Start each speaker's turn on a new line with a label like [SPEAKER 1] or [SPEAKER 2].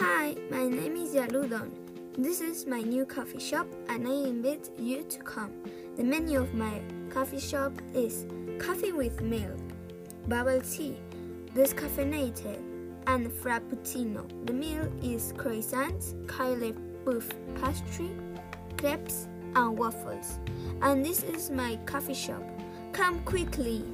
[SPEAKER 1] Hi, my name is Yaludon. This is my new coffee shop and I invite you to come. The menu of my coffee shop is coffee with milk, bubble tea, descaffeinated, and frappuccino. The meal is croissants, curly puff pastry, crepes, and waffles. And this is my coffee shop. Come quickly.